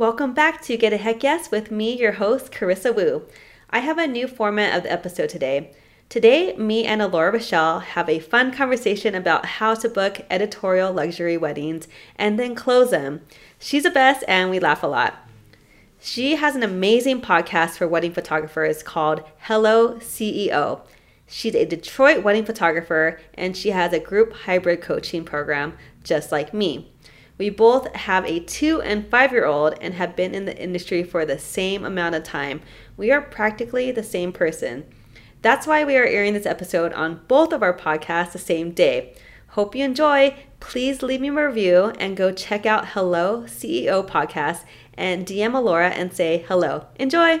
Welcome back to Get a Heck Yes with me, your host, Carissa Wu. I have a new format of the episode today. Today, me and Alora Rochelle have a fun conversation about how to book editorial luxury weddings and then close them. She's the best and we laugh a lot. She has an amazing podcast for wedding photographers called Hello CEO. She's a Detroit wedding photographer and she has a group hybrid coaching program just like me. We both have a two and five year old and have been in the industry for the same amount of time. We are practically the same person. That's why we are airing this episode on both of our podcasts the same day. Hope you enjoy. Please leave me a review and go check out Hello CEO podcast and DM Alora and say hello. Enjoy.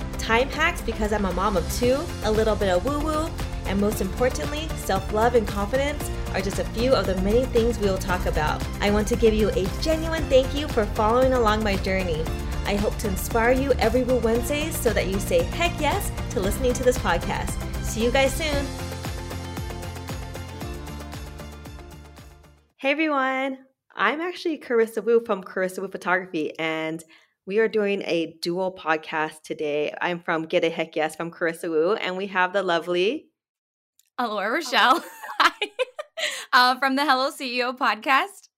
time hacks because I'm a mom of two, a little bit of woo woo, and most importantly, self love and confidence are just a few of the many things we will talk about. I want to give you a genuine thank you for following along my journey. I hope to inspire you every Woo Wednesdays so that you say heck yes to listening to this podcast. See you guys soon. Hey everyone, I'm actually Carissa Wu from Carissa Wu Photography, and we are doing a dual podcast today. I'm from Get a Heck Yes from Carissa Wu, and we have the lovely Alora Rochelle uh, from the Hello CEO podcast.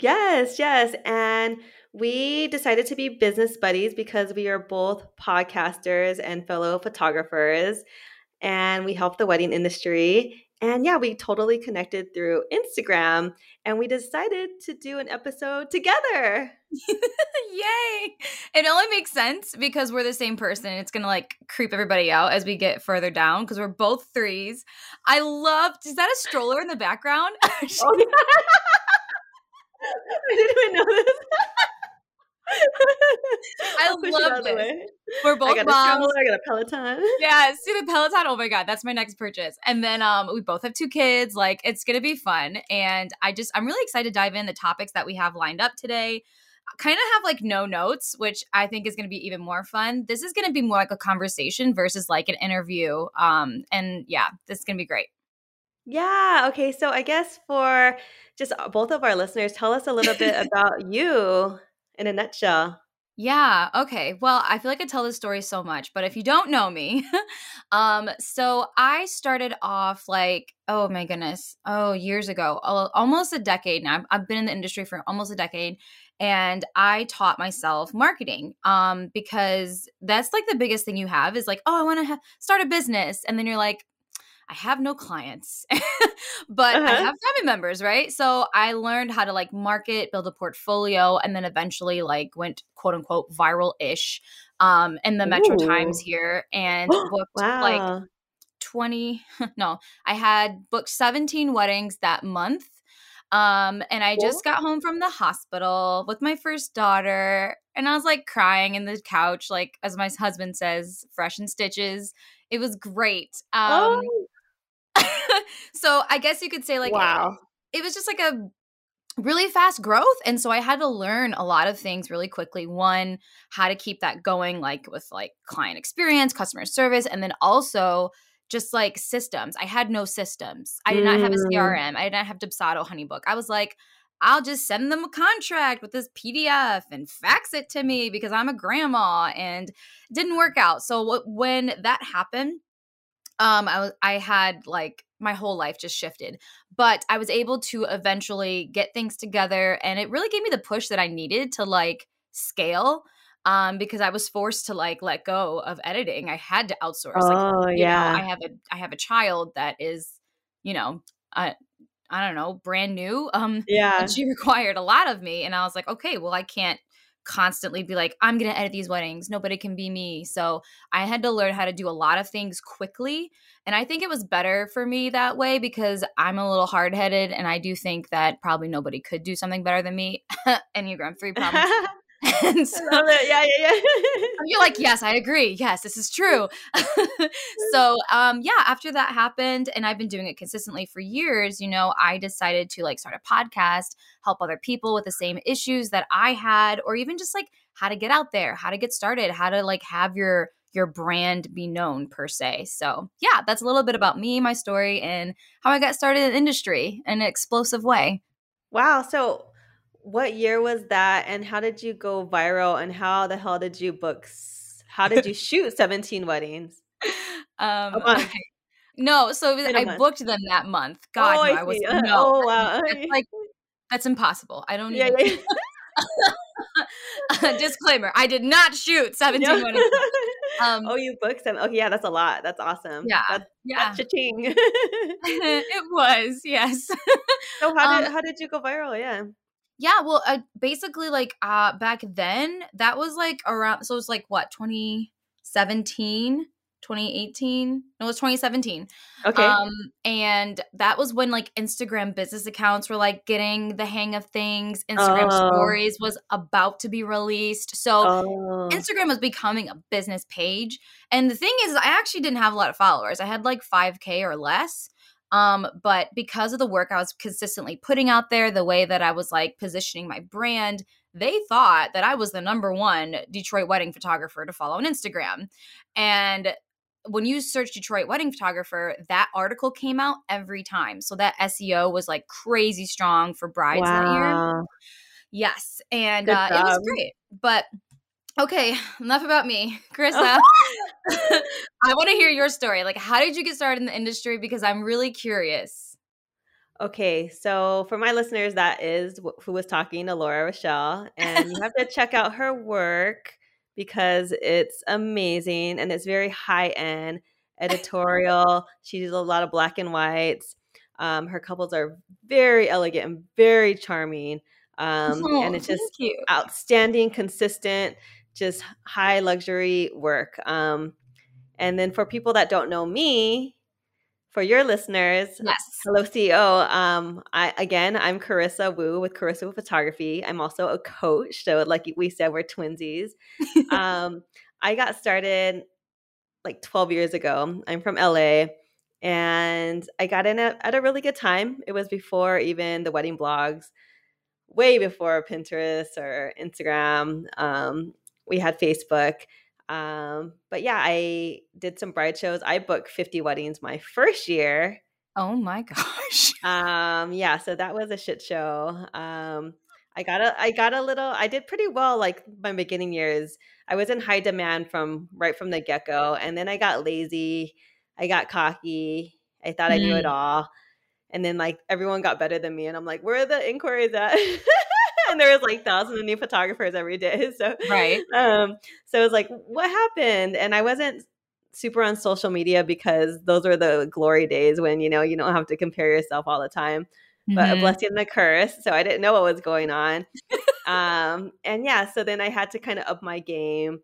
Yes, yes. And we decided to be business buddies because we are both podcasters and fellow photographers, and we help the wedding industry. And yeah, we totally connected through Instagram and we decided to do an episode together. Yay! It only makes sense because we're the same person. It's gonna like creep everybody out as we get further down because we're both threes. I love. Is that a stroller in the background? oh. I didn't even know this. I love it. We're both I got moms. A I got a Peloton. yeah, see the Peloton. Oh my god, that's my next purchase. And then um, we both have two kids. Like it's gonna be fun, and I just I'm really excited to dive in the topics that we have lined up today. Kind of have like no notes, which I think is going to be even more fun. This is going to be more like a conversation versus like an interview. Um, and yeah, this is going to be great. Yeah. Okay. So I guess for just uh, both of our listeners, tell us a little bit about you in a nutshell. Yeah. Okay. Well, I feel like I tell this story so much, but if you don't know me, um, so I started off like, oh my goodness, oh years ago, almost a decade now. I've, been in the industry for almost a decade, and I taught myself marketing, um, because that's like the biggest thing you have is like, oh, I want to ha- start a business, and then you're like, I have no clients, but uh-huh. I have family members, right? So I learned how to like market, build a portfolio, and then eventually like went quote unquote viral ish um, in the Ooh. Metro Times here and booked wow. like 20, no, I had booked 17 weddings that month. Um, and I just got home from the hospital with my first daughter, and I was like crying in the couch, like as my husband says, fresh in stitches. It was great. Um, oh so I guess you could say like wow. It, it was just like a really fast growth and so i had to learn a lot of things really quickly. One how to keep that going like with like client experience customer service and then also just like systems. I had no systems. I did not have a mm. crm i did not have dubsado honeybook i was like i'll just send them a contract with this pdf and fax it to me because i'm a grandma and didn't work out. So when that happened um i was i had like my whole life just shifted but i was able to eventually get things together and it really gave me the push that i needed to like scale um because i was forced to like let go of editing i had to outsource oh like, yeah know, i have a i have a child that is you know uh, I don't know, brand new. Um, yeah. she required a lot of me, and I was like, okay, well, I can't constantly be like, I'm going to edit these weddings. Nobody can be me. So I had to learn how to do a lot of things quickly. And I think it was better for me that way because I'm a little hard headed. And I do think that probably nobody could do something better than me. Enneagram 3 problems. and so, Yeah, yeah, yeah. you're like, yes, I agree. Yes, this is true. so, um, yeah, after that happened, and I've been doing it consistently for years, you know, I decided to like start a podcast, help other people with the same issues that I had, or even just like how to get out there, how to get started, how to like have your your brand be known per se. So, yeah, that's a little bit about me, my story, and how I got started in the industry in an explosive way. Wow. So, what year was that and how did you go viral and how the hell did you book how did you shoot 17 weddings? Um okay. no so was, i month. booked them that month. God oh, no, I, I was no. Oh, wow. that's like that's impossible. I don't yeah, even yeah. disclaimer i did not shoot 17 yeah. weddings. Um, oh you booked them. Okay yeah that's a lot. That's awesome. Yeah that's, yeah. that's ching it was yes. So how did um, how did you go viral? Yeah yeah, well, uh, basically, like uh, back then, that was like around. So it was like what 2017, 2018. No, it was 2017. Okay. Um, and that was when like Instagram business accounts were like getting the hang of things. Instagram oh. stories was about to be released. So oh. Instagram was becoming a business page. And the thing is, I actually didn't have a lot of followers. I had like 5K or less. Um, but because of the work I was consistently putting out there, the way that I was like positioning my brand, they thought that I was the number one Detroit wedding photographer to follow on Instagram. And when you search Detroit wedding photographer, that article came out every time. So that SEO was like crazy strong for brides wow. that year. Yes. And uh, it was great. But Okay, enough about me. Carissa, I want to hear your story. Like, how did you get started in the industry? Because I'm really curious. Okay, so for my listeners, that is who was talking to Alora Rochelle. And you have to check out her work because it's amazing and it's very high end editorial. she does a lot of black and whites. Um, her couples are very elegant and very charming. Um, oh, and it's just outstanding, consistent just high luxury work. Um, and then for people that don't know me, for your listeners, yes. hello CEO. Um, I again, I'm Carissa Wu with Carissa Wu Photography. I'm also a coach, so like we said, we're twinsies. um, I got started like 12 years ago. I'm from LA, and I got in at, at a really good time. It was before even the wedding blogs, way before Pinterest or Instagram. Um, we had Facebook. Um, but yeah, I did some bride shows. I booked 50 weddings my first year. Oh my gosh. Um, yeah, so that was a shit show. Um, I got a I got a little I did pretty well like my beginning years. I was in high demand from right from the get-go and then I got lazy. I got cocky. I thought mm. I knew it mm. all. And then like everyone got better than me and I'm like, where are the inquiries at? and there was like thousands of new photographers every day. So right. Um, so it was like, what happened? And I wasn't super on social media because those were the glory days when you know you don't have to compare yourself all the time. But mm-hmm. a blessing and a curse. So I didn't know what was going on. um, and yeah, so then I had to kind of up my game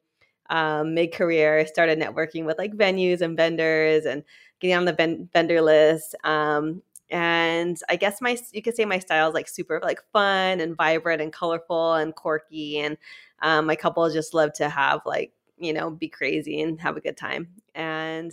um, mid career. Started networking with like venues and vendors and getting on the ben- vendor list. Um, and i guess my you could say my style is like super like fun and vibrant and colorful and quirky and um, my couple just love to have like you know be crazy and have a good time. And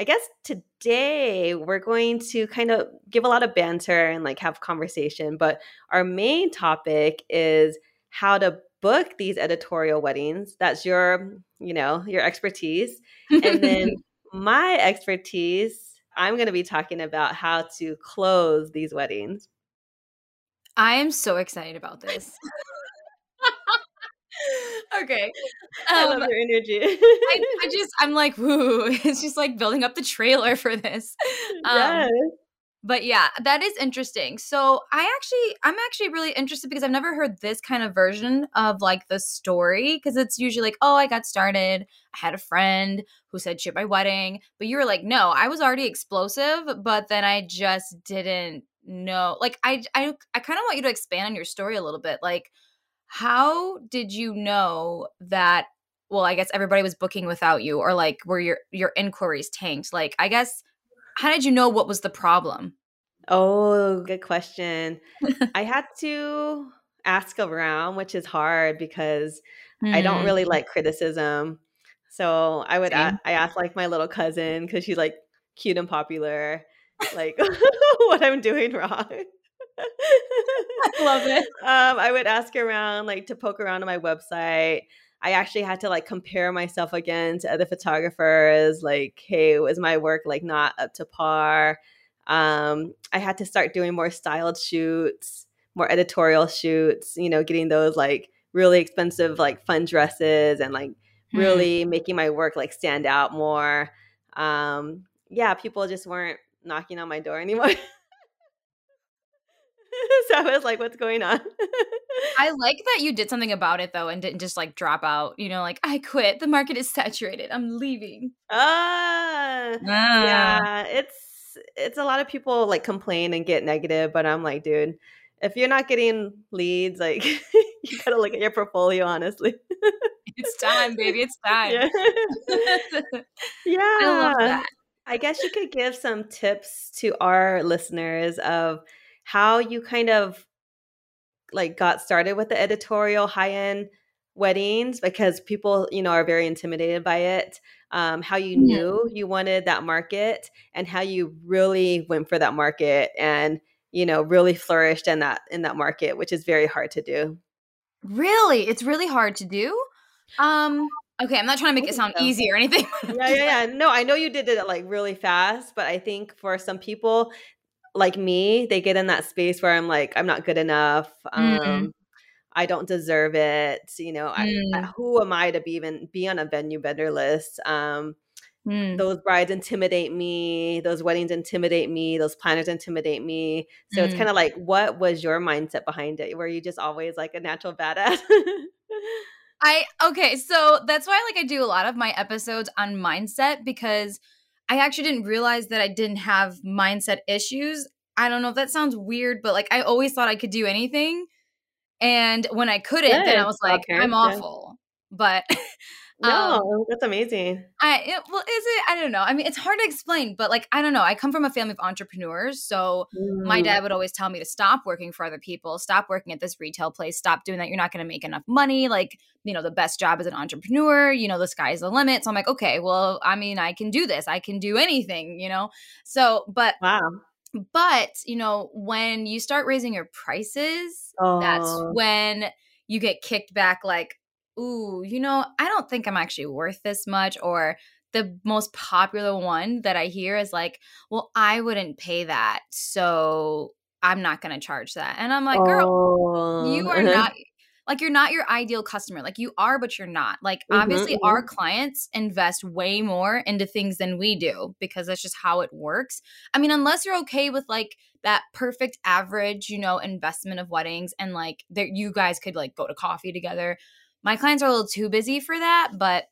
i guess today we're going to kind of give a lot of banter and like have conversation but our main topic is how to book these editorial weddings. That's your you know your expertise. And then my expertise I'm going to be talking about how to close these weddings. I am so excited about this. okay. Um, I love um, your energy. I, I, just, I'm like, woo. It's just like building up the trailer for this. Um, yes but yeah that is interesting. So i actually i'm actually really interested because i've never heard this kind of version of like the story because it's usually like oh i got started. I had a friend who said shit my wedding. But you were like no i was already explosive but then i just didn't know. Like i i, I kind of want you to expand on your story a little bit. Like how did you know that well, I guess everybody was booking without you or like were your your inquiries tanked? Like, I guess how did you know what was the problem? Oh, good question. I had to ask around, which is hard because I don't Hmm. really like criticism. So I would a-. I asked like my little cousin because she's like cute and popular, like what I'm doing wrong. I love it. um, I would ask around like to poke around on my website. I actually had to like compare myself again to other photographers. Like, hey, was my work like not up to par? Um, I had to start doing more styled shoots, more editorial shoots. You know, getting those like really expensive like fun dresses and like Hmm. really making my work like stand out more. Um, yeah, people just weren't knocking on my door anymore. so I was like, what's going on? I like that you did something about it though and didn't just like drop out, you know, like I quit. The market is saturated. I'm leaving. Ah, Ah. yeah, it's it's a lot of people like complain and get negative, but I'm like, dude, if you're not getting leads, like you gotta look at your portfolio honestly. It's time, baby. It's time. Yeah. I love that. I guess you could give some tips to our listeners of how you kind of like got started with the editorial high-end weddings because people, you know, are very intimidated by it. Um, how you Hmm. knew you wanted that market and how you really went for that market and, you know, really flourished in that in that market, which is very hard to do. Really? It's really hard to do? Um, okay, I'm not trying to make it sound so. easy or anything. Yeah, yeah, yeah. No, I know you did it like really fast, but I think for some people like me, they get in that space where I'm like, I'm not good enough. Mm, Um, I don't deserve it. You know, I, I, mm, who am I to be even be on a venue vendor list? Um, mm, those brides intimidate me. Those weddings intimidate me. Those planners intimidate me. So it's mm. kind of like, what was your mindset behind it? Were you just always like a natural badass? I okay, so that's why like I do a lot of my episodes on mindset because I actually didn't realize that I didn't have mindset issues. I don't know if that sounds weird, but like I always thought I could do anything. And when I couldn't, then I was like, I'm awful. yeah. awful. But um No, that's amazing. I it, well, is it? I don't know. I mean, it's hard to explain, but like I don't know. I come from a family of entrepreneurs, so my Mm, dad would always tell me to stop working for other people, stop working at this retail place, stop doing that. You're not going to make enough money. Like you know, the best job as an entrepreneur. You know, the sky's the limit. So I'm like, okay, well, I mean, I can do this. I can do anything. You know, so but wow. but you know, when you start raising your prices, that's Oh, when you get kicked back. Like ooh, you know, I don't think I'm actually worth this much. Or the most popular one that I hear is like, well, I wouldn't pay that. So I'm not going to charge that. And I'm like, girl, oh, you are uh-huh. not like you're not your ideal customer. Like you are, but you're not. Like Mhm, obviously our mhm. clients invest way more into things than we do because that's just how it works. I mean, unless you're okay with like that perfect average, you know, investment of weddings and like that you guys could like go to coffee together. My clients are a little too busy for that, but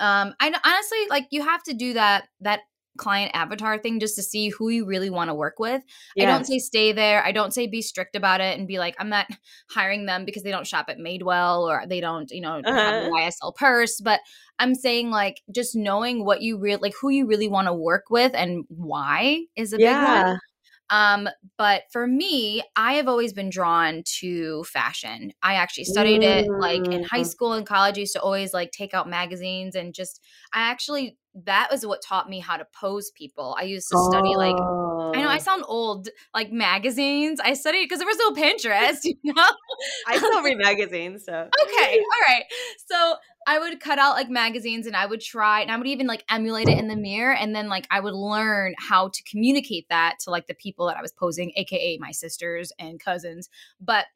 um I honestly like you have to do that that client avatar thing just to see who you really want to work with. I don't say stay there. I don't say be strict about it and be like I'm not hiring them because they don't shop at Madewell or they don't, you know, have a Uh-huh. YSL purse, but I'm saying like just knowing what you really like who you really want to work with and why is a big one. Um, but for me, I have always been drawn to fashion. I actually studied it like in high Mm. school and college. I used to always like take out magazines and just, I actually, that was what taught me how to pose people. I used to study like, I know I Oh. sound old, like magazines. I studied because there was no Pinterest, you know? I still read magazines, so Okay, all right. So I would cut out like magazines and I would try and I would even like emulate it in the mirror and then like I would learn how to communicate that to like the people that I was posing, aka my sisters and cousins. But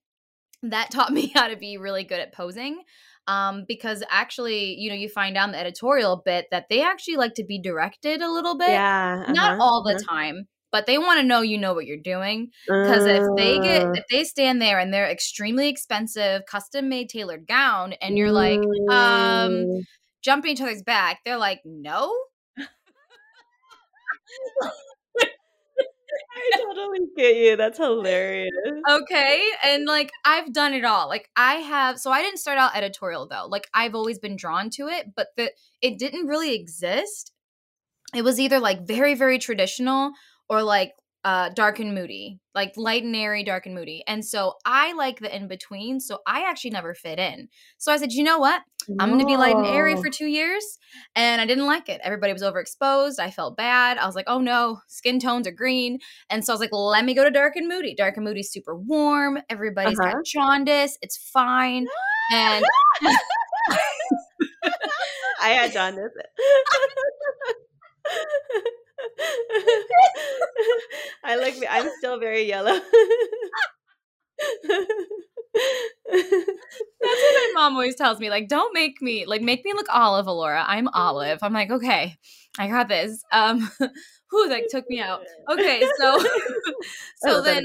that taught me how to be really good at posing. Um, because actually, you know, you find out in the editorial bit that they actually like to be directed a little bit. Yeah, Not uh-huh, all the uh-huh. time, but they want to know you know what you're doing. Because if they get Uh, if they stand there and they're extremely expensive, custom made tailored gown, and you're like, um, mm. jumping each other's back, they're like, no. I totally get you. That's hilarious. Okay. And like I've done it all. Like I have so I didn't start out editorial though. Like I've always been drawn to it, but the it didn't really exist. It was either like very, very traditional or like uh dark and moody like light and airy dark and moody and so i like the in between so i actually never fit in. So i said you know what? I'm gonna be light and airy for two years and i didn't like it. Everybody was overexposed i felt bad i was like oh no skin tones are green and so i was like let me go to dark and moody. Dark and moody super warm Everybody's uh-huh. got jaundice it's fine and i had jaundice I look. I'm still very yellow. That's what my mom always tells me. Like, don't make me like make me look olive, Alora. I'm olive. I'm like, okay, I got this. Um, who like took me out. Okay, so so then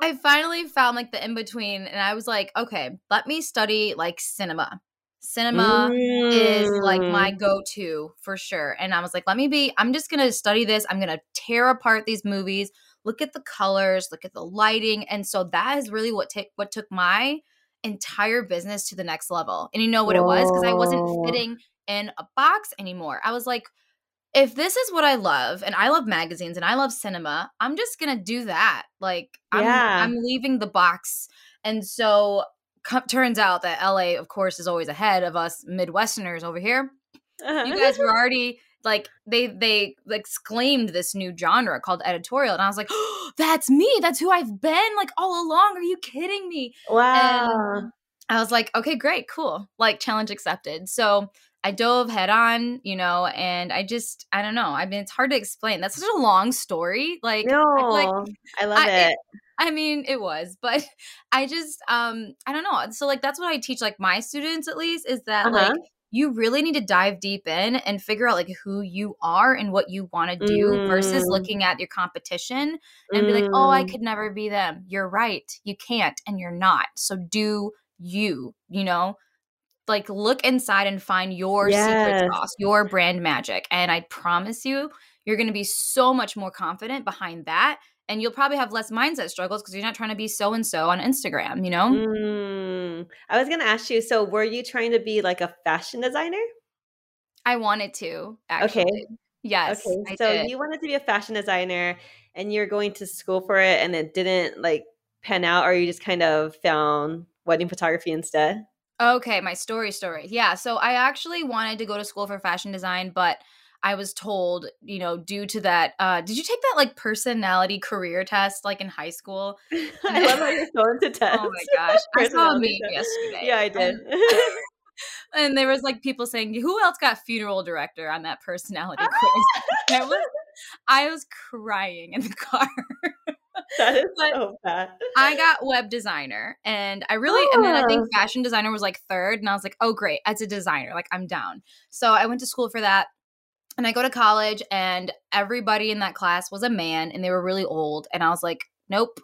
I finally found like the in between, and I was like, okay, let me study like cinema cinema mm. is like my mm. go-to for sure and i was like let me be i'm just gonna study this i'm gonna tear apart these movies look at the colors look at the lighting and so that is really what t- what took my entire business to the next level and you know what Whoa. it was because i wasn't fitting in a box anymore i was like if this is what I love and I love magazines and I love cinema, I'm just going to do that. Like I'm yeah. I'm leaving the box. And so turns out that LA, of course, is always ahead of us Midwesterners over here. Uh-huh. You guys were already like they they exclaimed this new genre called editorial, and I was like, oh, "That's me. That's who I've been like all along." Are you kidding me? Wow. And I was like, "Okay, great, cool. Like challenge accepted." So I dove head on, you know, and I just I don't know. I mean, it's hard to explain. That's such a long story. Like, no, I, like, I love I, it. I mean, it was, but I just um I don't know. So like that's what I teach like my students at least is that uh-huh. like you really need to dive deep in and figure out like who you are and what you want to do mm. versus looking at your competition and mm. be like, "Oh, I mm. could never be them." You're right. You can't and you're not. So do you, you know? Like look inside and find your yes. secret sauce, your brand magic. And I promise you, you're going to be so much more confident behind that and you'll probably have less mindset struggles because you're not trying to be so and so on Instagram, you know? Mm. I was going to ask you so, were you trying to be like a fashion designer? I wanted to, actually. Okay. Yes. Okay. So, you wanted to be a fashion designer and you're going to school for it and it didn't like pan out, or you just kind of found wedding photography instead? Okay. My story, story. Yeah. So, I actually wanted to go to school for fashion design, but I was told, you know, due to that, uh, did you take that like personality career test like in high school? I love how you're so into tests. Oh my gosh. I saw a meme yesterday. Yeah, I did. and there was like people saying, who else got funeral director on that personality quiz? I was, I was crying in the car. that is but so bad. I got web designer and I really, oh. and then I think oh. fashion designer was like third. And I was like, oh, great. As a designer, like I'm down. So I went to school for that and I go to college, and everybody in that class was a man, and they were really old. And I was like, nope,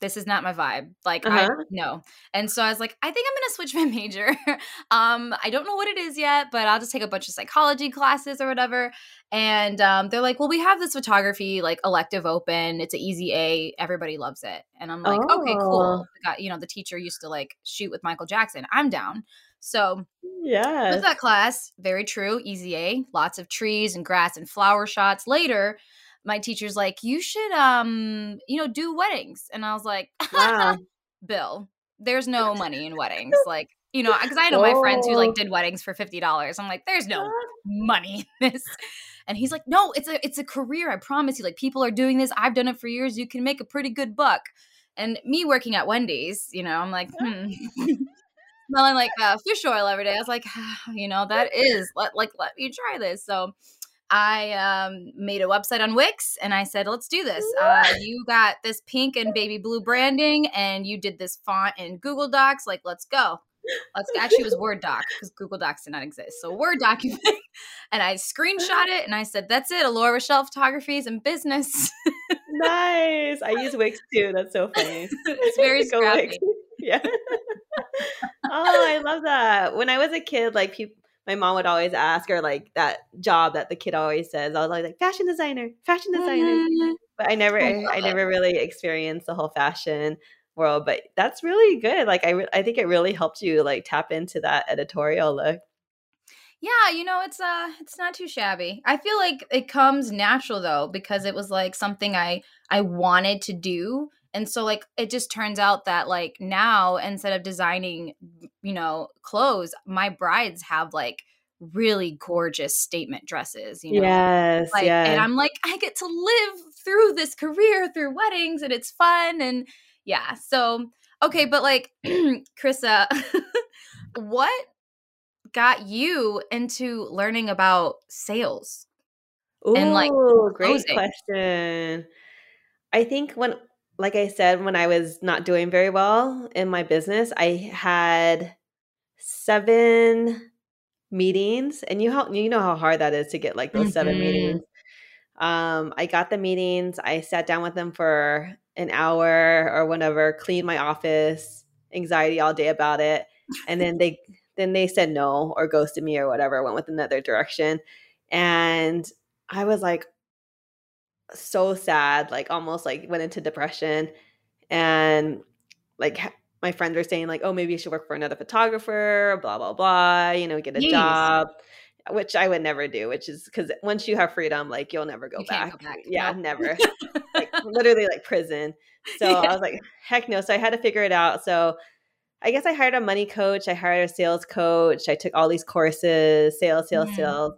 this is not my vibe. Like, uh-huh. I no. And so I was like, I think I'm gonna switch my major. um, I don't know what it is yet, but I'll just take a bunch of psychology classes or whatever. And um, they're like, well, we have this photography like elective open. It's an easy A. Everybody loves it. And I'm like, oh. okay, cool. Oh. Got you know, the teacher used to like shoot with Michael Jackson. I'm down. So yeah, with that class, very true, easy A, lots of trees and grass and flower shots. Later, my teacher's like, you should um, you know, do weddings. And I was like, wow. Bill, there's no money in weddings. Like, you know, because I know my friends who like did weddings for fifty dollars. I'm like, there's no money in this. And he's like, no, it's a it's a career. I promise you. Like people are doing this. I've done it for years. You can make a pretty good buck. And me working at Wendy's, you know, I'm like, hmm smelling like uh, fish oil every day. I was like, you know, that is let like let me try this. So I um, made a website on Wix and I said, let's do this. Uh, you got this pink and baby blue branding, and you did this font in Google Docs. Like, let's go. Let's actually it was Word doc because Google Docs did not exist. So Word document, and I screenshot it and I said, "That's it. Alora Rochelle Photography is in business." nice. I use Wix too. That's so funny. it's very scrappy. Yeah I love that. When I was a kid, like people, my mom would always ask, or like that job that the kid always says, I was like, like fashion designer, fashion designer. Mm-hmm. but I never, I, I never really experienced the whole fashion world. But that's really good. Like I, I think it really helped you like tap into that editorial look. Yeah, you know, it's uh it's not too shabby. I feel like it comes natural though because it was like something I I wanted to do. And so like it just turns out that like now instead of designing, you know, clothes, my brides have like really gorgeous statement dresses, you know. Yes, like, yes. And I'm like I get to live through this career through weddings and it's fun and yeah. So okay, but like Carissa, what got you into learning about sales? Ooh, and, like, great question. I think when, like I said, when I was not doing very well in my business, I had seven meetings, and you how you know how hard that is to get like those seven Mhm. meetings. Um, I got the meetings. I sat down with them for an hour or whatever, cleaned my office, anxiety all day about it, and then they then they said no or ghosted me or whatever, went with another direction, and I was like so sad, like almost like went into depression, and like my friends were saying like, oh, maybe you should work for another photographer, blah blah blah, you know, get a Jeez. job which I would never do, which is because once you have freedom, like you'll never go You back. go back. Yeah, Nope. never. Like literally like prison. So I was like, heck no. So I had to figure it out. So I guess I hired a money coach, I hired a sales coach, I took all these courses, sales, sales, Mhm. sales.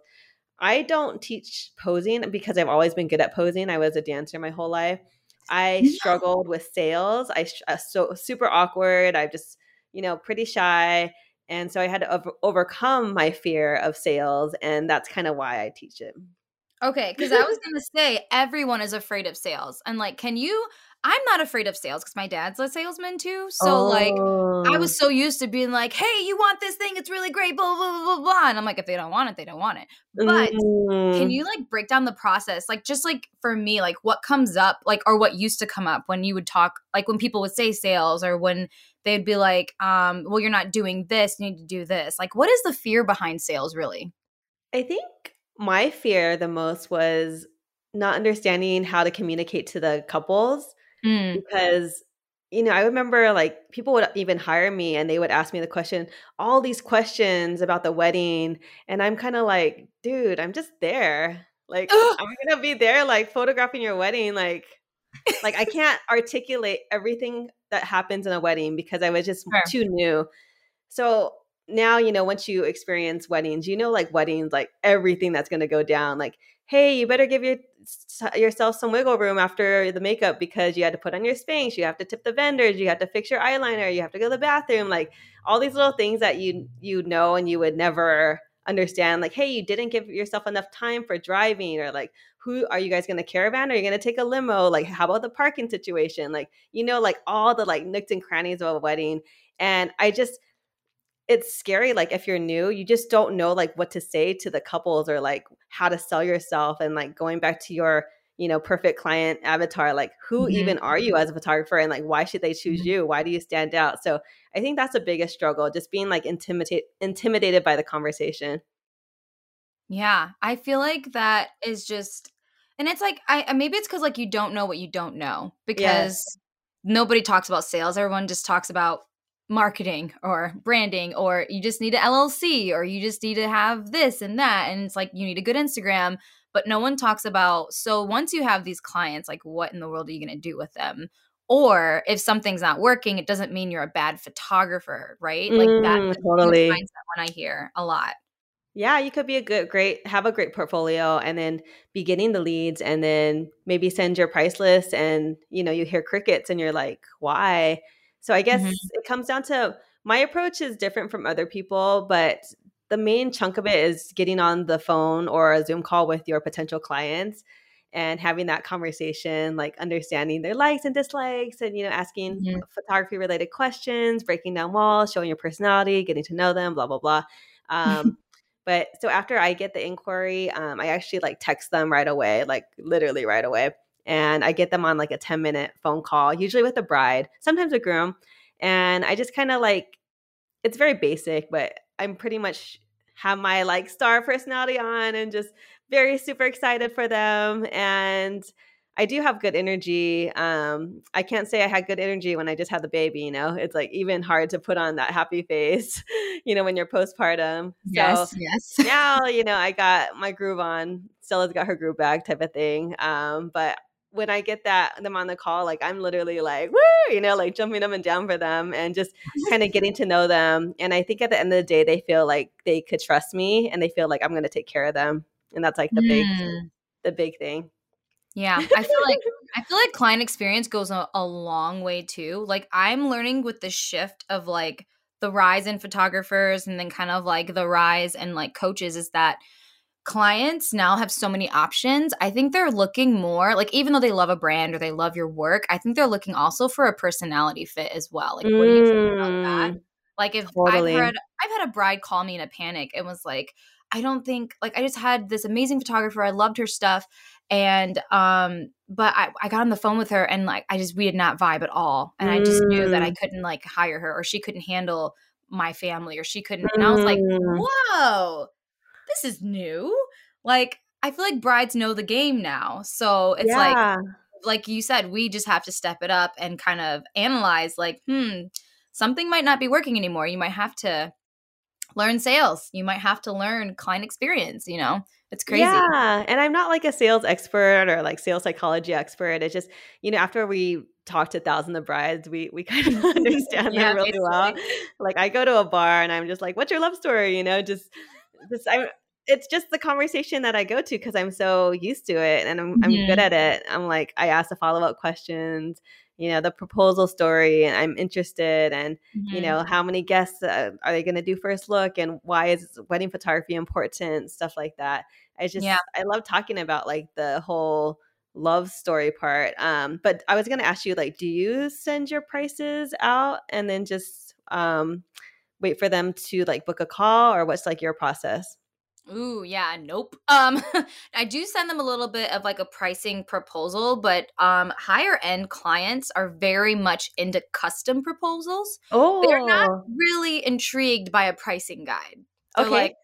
I don't teach posing because I've always been good at posing. I was a dancer my whole life. I No. struggled with sales. I uh, so super awkward. I'm just, you know, pretty shy. And so I had to over- overcome my fear of sales. And that's kind of why I teach it. Okay, because I was gonna say everyone is afraid of sales, and like, can you? I'm not afraid of sales because my dad's a salesman too. So like, I Oh. was so used to being like, "Hey, you want this thing? It's really great." Blah blah blah blah blah. And I'm like, if they don't want it, they don't want it. But Mm. can you like break down the process? Like, just like for me, like what comes up, like or what used to come up when you would talk, like when people would say sales, or when they'd be like, um, "Well, you're not doing this. You need to do this." Like, what is the fear behind sales, really? I think my fear the most was not understanding how to communicate to the couples Mm. because you know i remember like people would even hire me and they would ask me the question all these questions about the wedding and i'm kind of like dude i'm just there like Ugh. i'm gonna be there like photographing your wedding like like i can't articulate everything that happens in a wedding because i was just Sure. too new so now you know once you experience weddings you know like weddings like everything that's going to go down like hey you better give your, yourself some wiggle room after the makeup because you had to put on your Spanx you have to tip the vendors you have to fix your eyeliner you have to go to the bathroom like all these little things that you you know and you would never understand like hey you didn't give yourself enough time for driving or like who are you guys going to caravan? Are you going to take a limo? Like how about the parking situation? Like you know like all the like nooks and crannies of a wedding. And i just it's scary like if you're new you just don't know like what to say to the couples or like how to sell yourself and like going back to your you know perfect client avatar like who Mhm. even are you as a photographer and like why should they choose Mhm. you why do you stand out so i think that's the biggest struggle just being like intimidate intimidated by the conversation Yeah, I feel like that is just and it's like I maybe it's cuz like you don't know what you don't know because nobody talks about sales. Everyone just talks about marketing or branding or you just need an LLC or you just need to have this and that and it's like you need a good Instagram, but no one talks about so once you have these clients like what in the world are you going to do with them? Or if something's not working, it doesn't mean you're a bad photographer, right? Like Mm, that's totally mindset when I hear a lot. Yeah, you could be a good, great, have a great portfolio and then be getting the leads and then maybe send your price list and, you know, you hear crickets and you're like, why? So I guess Mhm. it comes down to my approach is different from other people, but the main chunk of it is getting on the phone or a Zoom call with your potential clients and having that conversation, like understanding their likes and dislikes and, you know, asking Mhm. photography related questions, breaking down walls, showing your personality, getting to know them, blah, blah, blah. Um, but so after I get the inquiry, um, I actually like text them right away, like literally right away. And I get them on like a 10 minute phone call, usually with the bride, sometimes a groom. And I just kind of like, it's very basic, but I'm pretty much have my like star personality on and just very super excited for them. And I do have good energy. Um, I can't say I had good energy when I just had the baby, you know. It's like even hard to put on that happy face, you know, when you're postpartum. Yes, so yes. now, you know, I got my groove on. Stella's got her groove back type of thing. Um, but when I get that them on the call, like I'm literally like, woo, you know, like jumping up and down for them and just kind of getting to know them. And I think at the end of the day, they feel like they could trust me and they feel like I'm going to take care of them. And that's like the mm. big, the big thing. Yeah, I feel like I feel like client experience goes a, a long way too. Like I'm learning with the shift of like the rise in photographers and then kind of like the rise and like coaches is that clients now have so many options. I think they're looking more like even though they love a brand or they love your work, I think they're looking also for a personality fit as well. Like what do you think about that? Mm, like if totally. I've heard I've had a bride call me in a panic and was like, I don't think like I just had this amazing photographer. I loved her stuff. And um, but I, I got on the phone with her and like I just we did not vibe at all. And I just knew that I mm. couldn't like hire her or she couldn't handle my family or she couldn't and I was like, mm. whoa, this is new. Like I feel like brides know the game now. So it's yeah. like like you said, we just have to step it up and kind of analyze like, hmm, something might not be working anymore. You might have to learn sales. You might have to learn client experience, you know? It's crazy. Yeah. And I'm not like a sales expert or like sales psychology expert. It's just, you know, after we talk to thousands of brides, we we kind of understand yeah, them really basically. well. Like I go to a bar and I'm just like, what's your love story? You know, just just I it's just the conversation that I go to because I'm so used to it and I'm, mm-hmm. I'm good at it. I'm like, I ask the follow up questions you know the proposal story and i'm interested and mm-hmm. you know how many guests uh, are they going to do first look and why is wedding photography important stuff like that i just yeah. i love talking about like the whole love story part um but i was going to ask you like do you send your prices out and then just um wait for them to like book a call or what's like your process Ooh, yeah, nope. Um I do send them a little bit of like a pricing proposal, but um higher end clients are very much into custom proposals. Oh. They're not oh. really intrigued by a pricing guide. They're okay. like,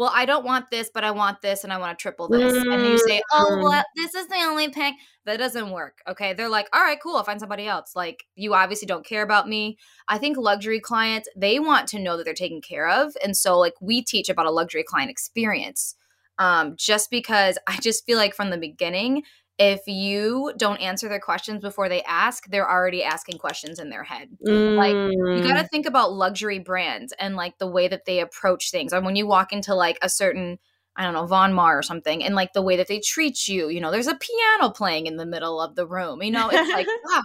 well, I don't want this, but I want this and I want to triple this. Mm. And you say, oh, mm. well, this is the only pick. That doesn't work. Okay. They're like, all right, cool. I'll find somebody else. Like, you obviously don't care about me. I think luxury clients, they want to know that they're taken care of. And so, like, we teach about a luxury client experience. Um, just because I just feel like from the beginning, if you don't answer their questions before they ask, they're already asking questions in their head. Mm. Like you got to think about luxury brands and like the way that they approach things. And when you walk into like a certain I don't know, Von Maur or something, and like the way that they treat you, you know, there's a piano playing in the middle of the room. You know, it's like, wow,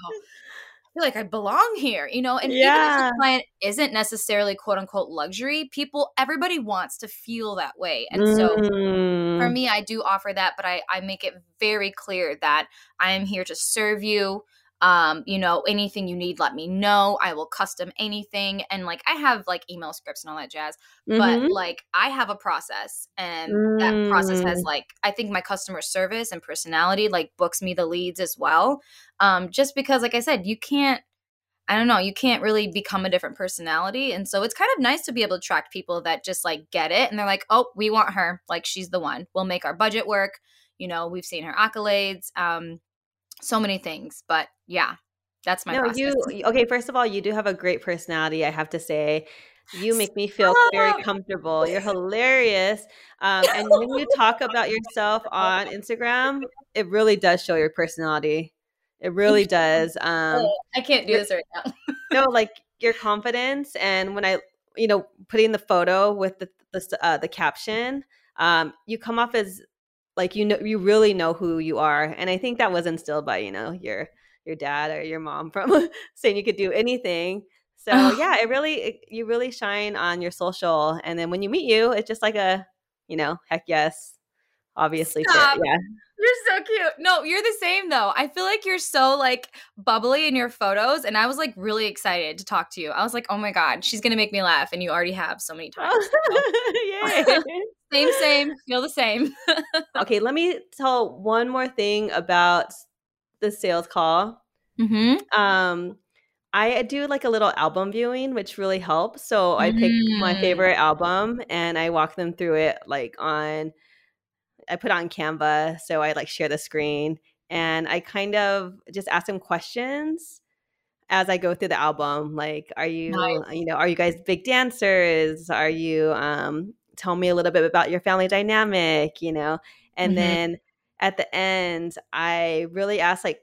feel like I belong here, you know? And yeah. even if the client isn't necessarily quote unquote luxury, people, everybody wants to feel that way. And mm. so for mm. me, I do offer that, but I, I make it very clear that I am here to serve you um you know anything you need let me know i will custom anything and like i have like email scripts and all that jazz mm-hmm. but like i have a process and mm. that process has mm. like i think my customer service and personality like books me the leads as well um just because like i said you can't I don't know, you can't really become a different personality. And so it's kind of nice to be able to attract people that just like get it and they're like, oh, we want her. Like she's the one. We'll make our budget work. You know, we've seen her accolades. Um, so many things. But yeah, that's my no, process. you okay, first of all, you do have a great personality, I have to say. You make me feel very comfortable. You're hilarious. Um, and when you talk about yourself on Instagram, it really does show your personality. It really does. Um, I can't do this right now. no, like your confidence, and when I, you know, putting the photo with the the, uh, the caption, um, you come off as like you know you really know who you are and i think that was instilled by you know your your dad or your mom from saying you could do anything so yeah it really it, you really shine on your social and then when you meet you it's just like a you know heck yes obviously fit. yeah you're so cute. No, you're the same though. I feel like you're so like bubbly in your photos, and I was like really excited to talk to you. I was like, oh my god, she's gonna make me laugh, and you already have so many times. So. same, same. Feel the same. okay, let me tell one more thing about the sales call. Mm-hmm. Um, I do like a little album viewing, which really helps. So I pick mm. my favorite album and I walk them through it like on I put on Canva, so I like share the screen and I kind of just ask them questions as I go through the album. Like, are you, nice. you know, are you guys big dancers? Are you, um, tell me a little bit about your family dynamic, you know? And mm-hmm. then at the end, I really ask, like,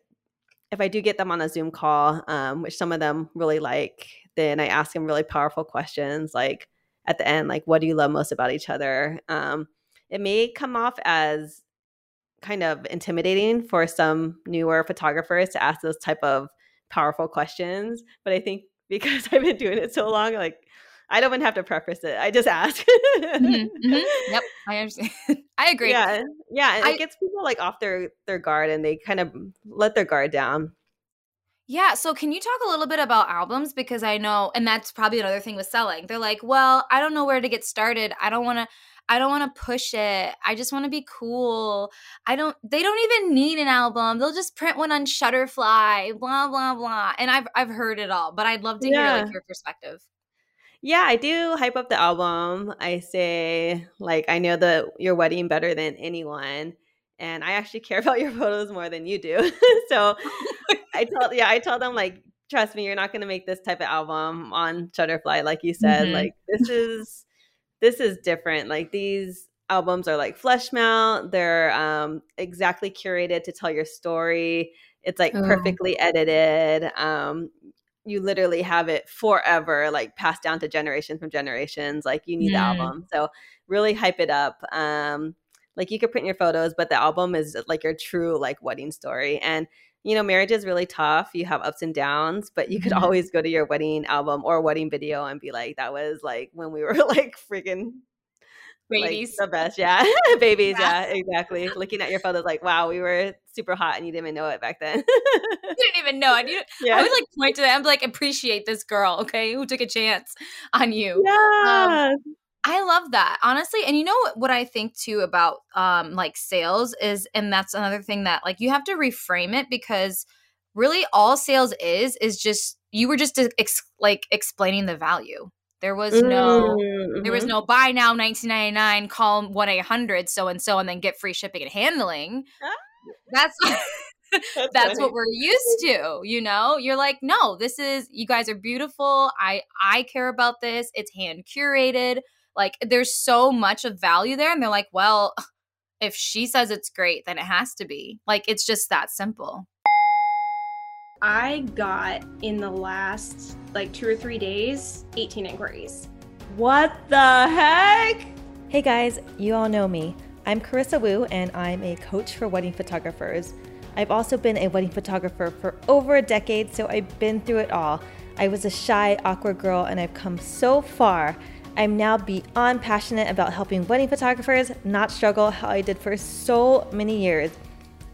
if I do get them on a Zoom call, um, which some of them really like, then I ask them really powerful questions like at the end, like, what do you love most about each other? Um, it may come off as kind of intimidating for some newer photographers to ask those type of powerful questions, but I think because I've been doing it so long, like I don't even have to preface it. I just ask. mm-hmm, mm-hmm. Yep, I understand. I agree. Yeah, yeah, and I, it gets people like off their their guard, and they kind of let their guard down. Yeah. So, can you talk a little bit about albums? Because I know, and that's probably another thing with selling. They're like, well, I don't know where to get started. I don't want to. I don't want to push it. I just want to be cool. I don't they don't even need an album. They'll just print one on Shutterfly, blah blah blah. And I've I've heard it all, but I'd love to yeah. hear like your perspective. Yeah, I do hype up the album. I say like I know the your wedding better than anyone and I actually care about your photos more than you do. so I told yeah, I told them like trust me, you're not going to make this type of album on Shutterfly like you said. Mm-hmm. Like this is this is different. Like these albums are like flush mount. They're um exactly curated to tell your story. It's like oh. perfectly edited. Um you literally have it forever like passed down to generations from generations like you need mm. the album so really hype it up um like you could print your photos but the album is like your true like wedding story and you know marriage is really tough you have ups and downs but you could mm-hmm. always go to your wedding album or wedding video and be like that was like when we were like freaking babies like, the best yeah babies yeah. yeah. exactly looking at your photos like wow we were super hot and you didn't even know it back then you didn't even know it you, yeah. i would like point to them like appreciate this girl okay who took a chance on you um, yeah um, I love that honestly, and you know what, what I think too about um like sales is, and that's another thing that like you have to reframe it because really all sales is is just you were just ex- like explaining the value. There was no mm-hmm. there was mm-hmm. no buy now 1999 call 1-800 so and so and then get free shipping and handling. Ah. That's that's, that's what we're used to, you know? You're like, "No, this is you guys are beautiful. I I care about this. It's hand curated." Like there's so much of value there and they're like, "Well, if she says it's great, then it has to be." Like it's just that simple. I got in the last like two or three days 18 inquiries. What the heck? Hey guys, you all know me. I'm Carissa Wu and I'm a coach for wedding photographers. I've also been a wedding photographer for over a decade, so I've been through it all. I was a shy, awkward girl and I've come so far. I'm now beyond passionate about helping wedding photographers not struggle how I did for so many years.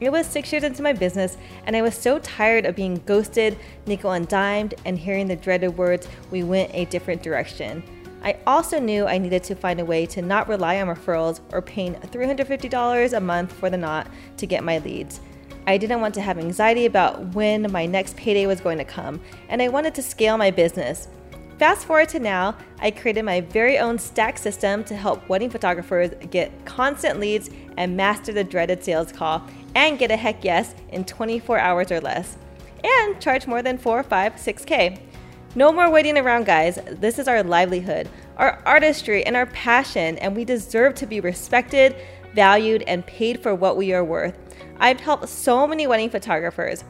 It was six years into my business, and I was so tired of being ghosted, nickel and dimed, and hearing the dreaded words, we went a different direction. I also knew I needed to find a way to not rely on referrals or paying $350 a month for the knot to get my leads. I didn't want to have anxiety about when my next payday was going to come, and I wanted to scale my business. Fast forward to now, I created my very own stack system to help wedding photographers get constant leads and master the dreaded sales call and get a heck yes in 24 hours or less. And charge more than 4, 5, 6K. No more waiting around, guys. This is our livelihood, our artistry, and our passion, and we deserve to be respected, valued, and paid for what we are worth. I've helped so many wedding photographers.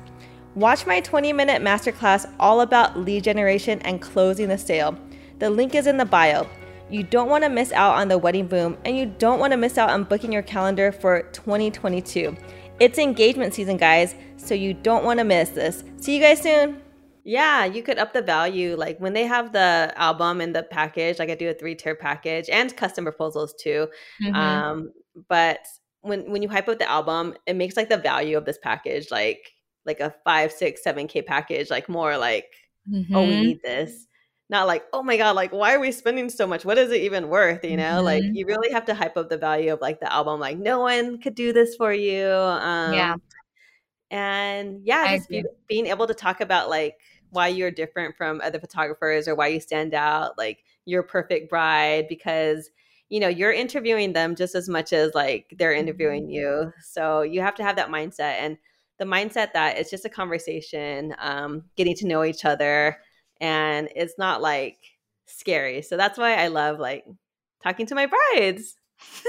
Watch my 20 minute masterclass all about lead generation and closing the sale. The link is in the bio. You don't want to miss out on the wedding boom, and you don't want to miss out on booking your calendar for 2022. It's engagement season, guys, so you don't want to miss this. See you guys soon. Yeah, you could up the value. Like when they have the album and the package, like I do a three tier package and custom proposals too. Mm-hmm. Um, but when when you hype up the album, it makes like the value of this package like like a five, six, seven K package, like more like, mm-hmm. oh, we mm-hmm. need this. Not like, oh my God, like, why are we spending so much? What is it even worth? You know, mm-hmm. like, you really have to hype up the value of like the album. Like, no one could do this for you. Um, yeah. And yeah, just be, being able to talk about like why you're different from other photographers or why you stand out, like, your perfect bride, because you know you're interviewing them just as much as like they're interviewing mm-hmm. you so you have to have that mindset and the mindset that it's just a conversation, um, getting to know each other, and it's not like scary. So that's why I love like talking to my brides.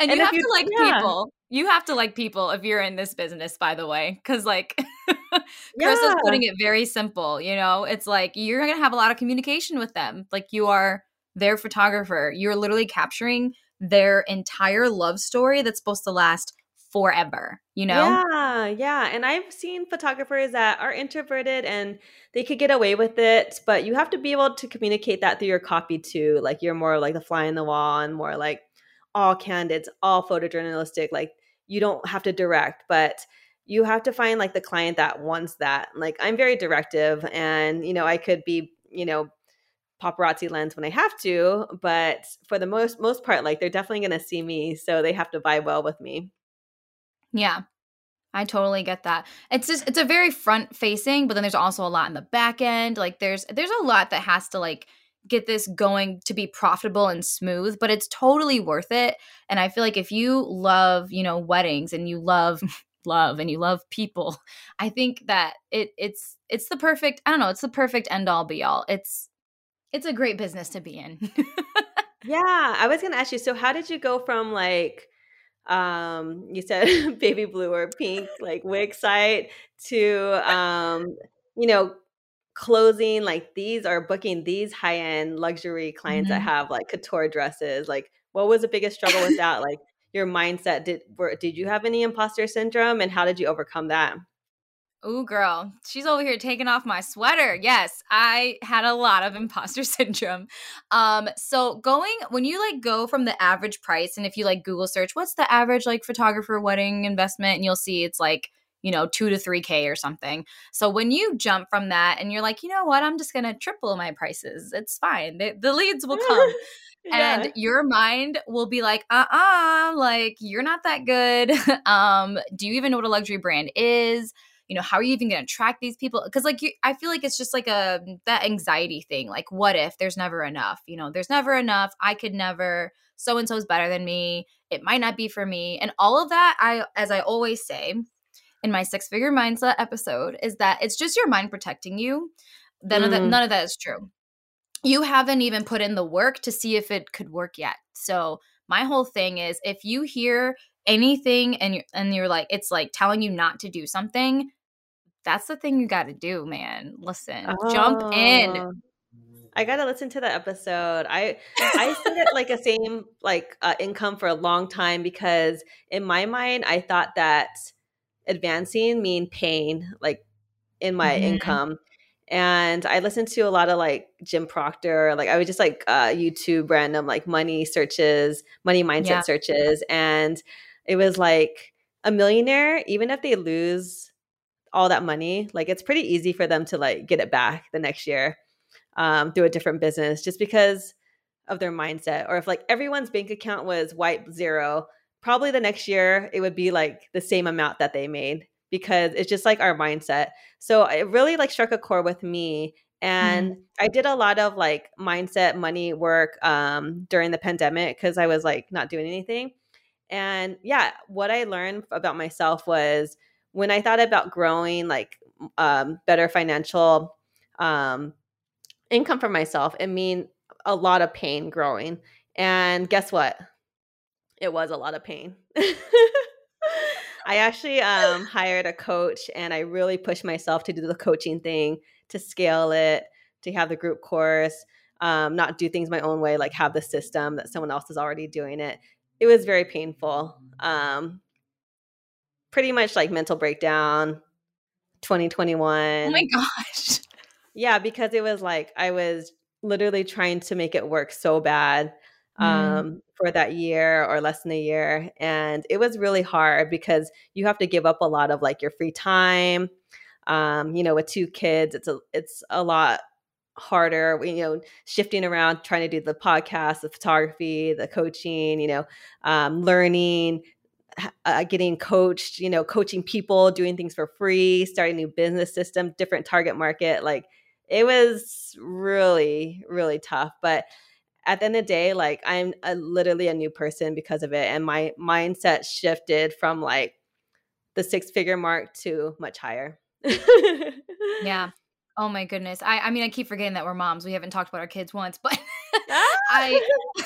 and, and you have you, to like yeah. people. You have to like people if you're in this business, by the way, because like Chris yeah. is putting it very simple. You know, it's like you're gonna have a lot of communication with them. Like you are their photographer. You're literally capturing their entire love story that's supposed to last forever, you know? Yeah, yeah. And I've seen photographers that are introverted and they could get away with it, but you have to be able to communicate that through your copy too. Like you're more like the fly in the wall and more like all candidates, all photojournalistic. Like you don't have to direct, but you have to find like the client that wants that. Like I'm very directive and you know, I could be, you know, paparazzi lens when I have to, but for the most most part like they're definitely to see me, so they have to vibe well with me. Yeah. I totally get that. It's just it's a very front facing, but then there's also a lot in the back end. Like there's there's a lot that has to like get this going to be profitable and smooth, but it's totally worth it. And I feel like if you love, you know, weddings and you love love and you love people, I think that it it's it's the perfect, I don't know, it's the perfect end all be all. It's it's a great business to be in. yeah, I was going to ask you so how did you go from like um you said baby blue or pink like Wix site to um you know closing like these are booking these high-end luxury clients mm-hmm. that have like couture dresses like what was the biggest struggle with that like your mindset did were, did you have any imposter syndrome and how did you overcome that Ooh, girl, she's over here taking off my sweater. Yes, I had a lot of imposter syndrome. Um, so going when you like go from the average price, and if you like Google search, what's the average like photographer wedding investment, and you'll see it's like you know two to three k or something. So when you jump from that, and you're like, you know what, I'm just gonna triple my prices. It's fine. The, the leads will come. Yeah. and your mind will be like uh-uh like you're not that good um do you even know what a luxury brand is you know how are you even going to track these people? Because like you, i feel like it's just like a that anxiety thing like what if there's never enough? You know there's never enough. I could never so and so is better than me. It might not be for me. And all of that i as i always say in my six figure mindset episode is that it's just your mind protecting you. None, mm. of that, none of that is true. You haven't even put in the work to see if it could work yet. So my whole thing is if you hear anything and you're, and you're like it's like telling you not to do something that's the thing you got to do, man. Listen, oh. jump in. Oh. I gotta listen to the episode. I I stayed at like a same like uh, income for a long time because in my mind I thought that advancing mean pain like in my mm-hmm. income. And I listened to a lot of like Jim Proctor, like I would just like uh, YouTube random like money searches, money mindset yeah. searches, and it was like a millionaire, even if they lose all that money, like it's pretty easy for them to like get it back the next year um, through a different business just because of their mindset. Or if like everyone's bank account was white zero, probably the next year it would be like the same amount that they made because it's just like our mindset. So it really like struck a chord with me. And mm. I did a lot of like mindset money work um, during the pandemic because I was like not doing anything. And yeah, what I learned about myself was when I thought about growing like um, better financial um, income for myself, it mean a lot of pain growing. And guess what? It was a lot of pain. I actually um, hired a coach and I really pushed myself to do the coaching thing, to scale it, to have the group course, um, not do things my own way, like have the system that someone else is already doing it. It was very painful. Um, pretty much like mental breakdown 2021 oh my gosh yeah because it was like i was literally trying to make it work so bad mm. um, for that year or less than a year and it was really hard because you have to give up a lot of like your free time um, you know with two kids it's a it's a lot harder you know shifting around trying to do the podcast the photography the coaching you know um, learning uh, getting coached, you know, coaching people, doing things for free, starting a new business system, different target market. Like it was really, really tough. But at the end of the day, like I'm a, literally a new person because of it. And my mindset shifted from like the six figure mark to much higher. yeah. Oh my goodness. I I mean I keep forgetting that we're moms. We haven't talked about our kids once, but I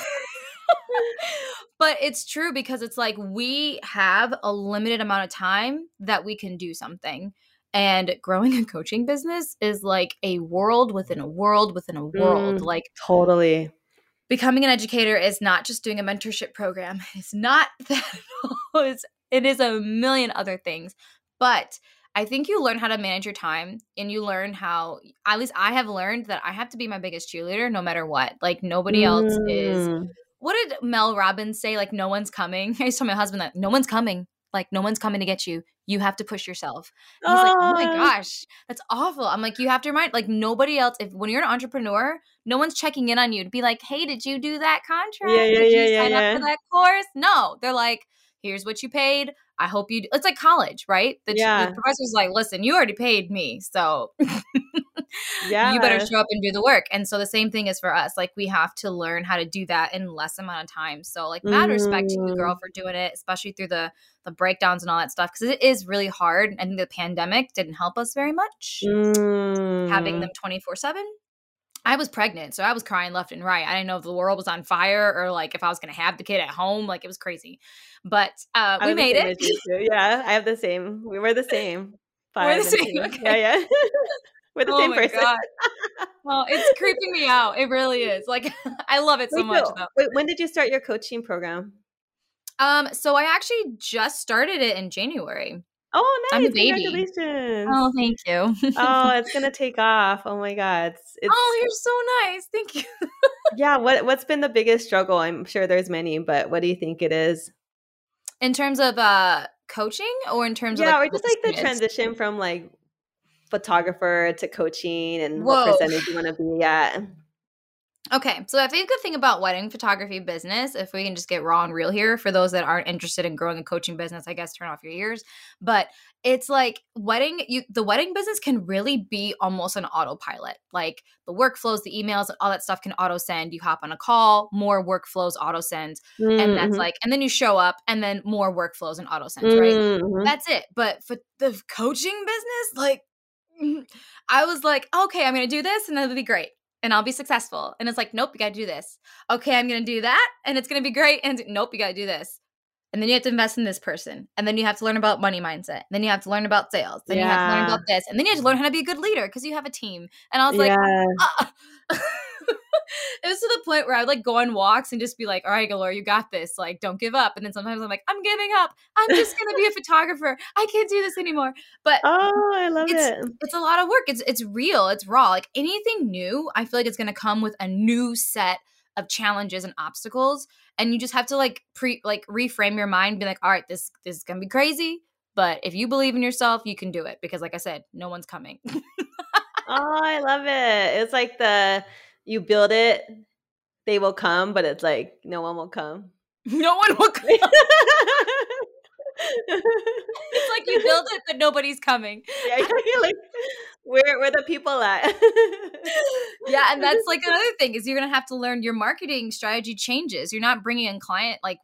but it's true because it's like we have a limited amount of time that we can do something. And growing a coaching business is like a world within a world within a world. Mm, like totally. becoming an educator is not just doing a mentorship program. It's not that at all. It's, it is a million other things. But I think you learn how to manage your time and you learn how, at least I have learned that I have to be my biggest cheerleader no matter what. Like nobody else is. What did Mel Robbins say? Like, no one's coming. I used to tell my husband that no one's coming. Like, no one's coming to get you. You have to push yourself. And he's like, oh my Ah. gosh, that's awful. I'm like, you have to remind, like, nobody else, if when you're an entrepreneur, no one's checking in on you to be like, hey, did you do that contract? Yeah, yeah, did yeah, you yeah, sign yeah. up for that course? No, they're like, here's what you paid. I hope you, d-" it's like college, right? The, Yeah. the professor's like, listen, you already paid me. So Yeah. you better show up and do the work. And so the same thing is for us. Like we have to learn how to do that in less amount of time. So like mad respect to you, Mm. girl, for doing it, especially through the the breakdowns and all that stuff. Because it is really hard. I think the pandemic didn't help us very much. Having Mm. them twenty four seven. I was pregnant, so I was crying left and right. I didn't know if the world was on fire or like if I was gonna have the kid at home. Like it was crazy. But uh, we made it. Yeah, I have the same. We were the same. We're the same, okay. Yeah, yeah. we're the oh same my person. god. Well, it's creeping me out. It really is. Like I love it so Wait, much so- though. wait, when did you start your coaching program? Um, so I actually just started it in January. Oh, I'm a nice! baby. Congratulations! Oh, thank you. oh, it's gonna take off. Oh my god! It's, it's oh, you're so nice. Thank you. yeah. What what's been the biggest struggle? I'm sure there's many, but what do you think it is? In terms of uh coaching or in terms of Yeah, of or just like the transition from like photographer to coaching and Whoa. what percentage you want to be at. Okay, so I think the thing about wedding photography business, if we can just get raw and real here, for those that aren't interested in growing a coaching business, I guess turn off your ears. But it's like wedding, you the wedding business can really be almost an autopilot. Like the workflows, the emails, and all that stuff can auto send. You hop on a call, more workflows auto send, and that's Mhm. like, and then you show up, and then more workflows and auto send. right? Mhm. That's it. But for the coaching business, like I was like, okay, I'm gonna do this and it'll be great. And I'll be successful. And it's like, nope, you gotta do this. Okay, I'm gonna do that and it's gonna be great. And nope, you gotta do this. And then you have to invest in this person. And then you have to learn about money mindset. Then you have to learn about sales. Then you have to learn about this. And then you have to learn how to be a good leader because you have a team. And I was like, yeah. ah. it was to the point where I would like go on walks and just be like, all right, Alora, you got this. Like, don't give up. And then sometimes I'm like, I'm giving up. I'm just gonna be a photographer. I can't do this anymore. But Oh, I love it's it. it's a lot of work. It's it's real. It's raw. Like anything new, I feel like it's gonna come with a new set of challenges and obstacles. And you just have to like pre like reframe your mind, be like, all right, this this is gonna be crazy. But if you believe in yourself, you can do it. Because like I said, no one's coming. Oh, I love it. It's like the you build it, they will come, but it's like no one will come. no one will come. It's like you build it, but nobody's coming. yeah, you're like where where the people at? yeah and that's like another thing is you're gonna have to learn your marketing strategy changes you're not bringing in client like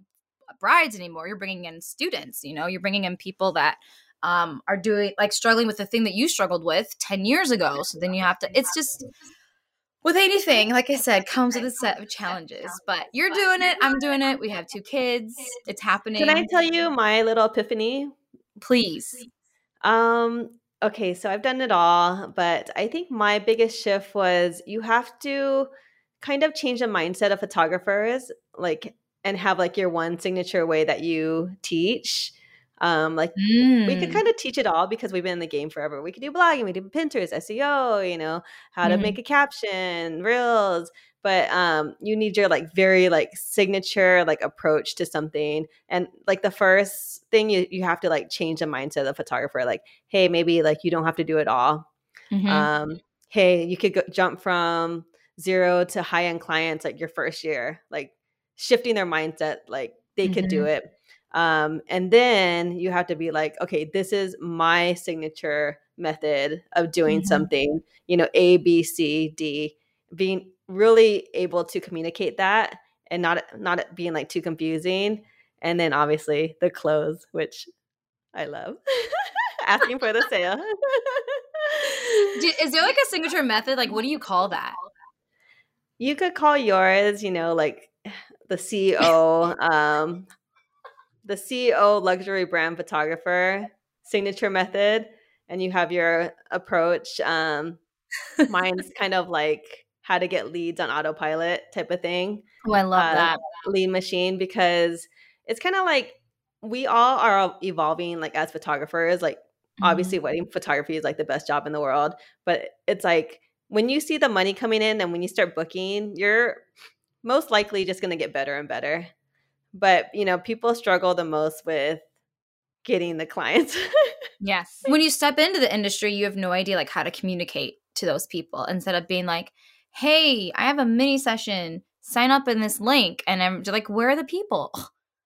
brides anymore you're bringing in students you know you're bringing in people that um, are doing like struggling with the thing that you struggled with 10 years ago so then you have to it's just with anything like i said comes with a set of challenges but you're doing it i'm doing it we have two kids it's happening Can I tell you my little epiphany? please Um, okay, so I've done it all, but I think my biggest shift was you have to kind of change the mindset of photographers, like and have like your one signature way that you teach. Um, like we could Mm. kind of teach it all because we've been in the game forever. We could do blogging, we do Pinterest, SEO, you know, how to Mhm. make a caption, reels, but um you need your like very like signature like approach to something. And like the first thing you you have to like change the mindset of the photographer like, hey, maybe like you don't have to do it all. Mhm. Um hey, you could go, jump from zero to high end clients like your first year, like shifting their mindset like they could do it. Um, and then you have to be like, okay, this is my signature method of doing Mhm. something, you know, A, B, C, D, being really able to communicate that and not not being like too confusing. And then obviously the clothes, which I love asking for the sale. Is there like a signature method? Like, what do you call that? You could call yours, you know, like the CEO, um, the CEO luxury brand photographer signature method, and you have your approach. Um, mine's kind of like how to get leads on autopilot type of thing. Oh, I love uh, that lead machine because it's kind of like we all are evolving like as photographers like mm-hmm. obviously wedding photography is like the best job in the world but it's like when you see the money coming in and when you start booking you're most likely just going to get better and better but you know people struggle the most with getting the clients yes when you step into the industry you have no idea like how to communicate to those people instead of being like hey i have a mini session sign up in this link and i'm just like where are the people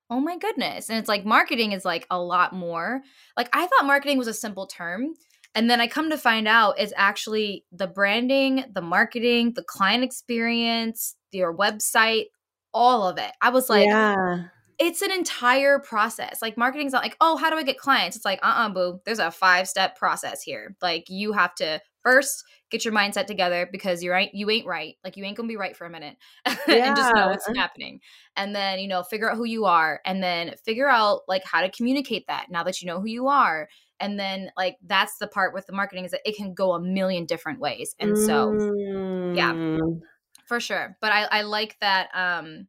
oh my goodness. And it's like marketing is like a lot more. Like I thought marketing was a simple term. And then I come to find out it's actually the branding, the marketing, the client experience, your website, all of it. I was like, yeah. it's an entire process. Like marketing's not like, oh, how do I get clients? It's like, uh uh-uh, uh boo. There's a five step process here. Like you have to first get your mindset together because you're right you ain't right like you ain't gonna be right for a minute yeah. and just know what's happening and then you know figure out who you are and then figure out like how to communicate that now that you know who you are and then like that's the part with the marketing is that it can go a million different ways and so mm. yeah for sure but i i like that um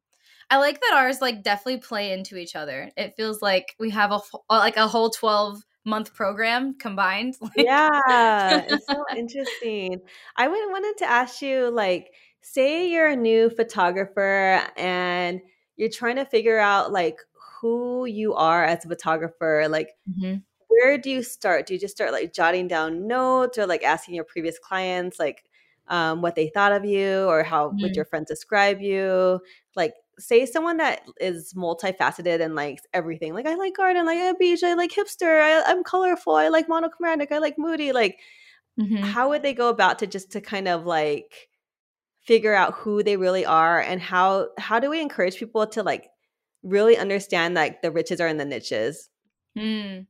I like that ours like definitely play into each other. It feels like we have a like a whole 12 month program combined. yeah, it's so interesting. I would wanted to ask you like say you're a new photographer and you're trying to figure out like who you are as a photographer like mm-hmm. where do you start do you just start like jotting down notes or like asking your previous clients like um, what they thought of you or how mm-hmm. would your friends describe you like say someone that is multifaceted and likes everything. Like I like garden, like a beach, I like hipster, I, am colorful, I like monochromatic, I like moody. Like, mm-hmm. how would they go about to just to kind of like figure out who they really are and how how do we encourage people to like really understand like the riches are in the niches? Mm.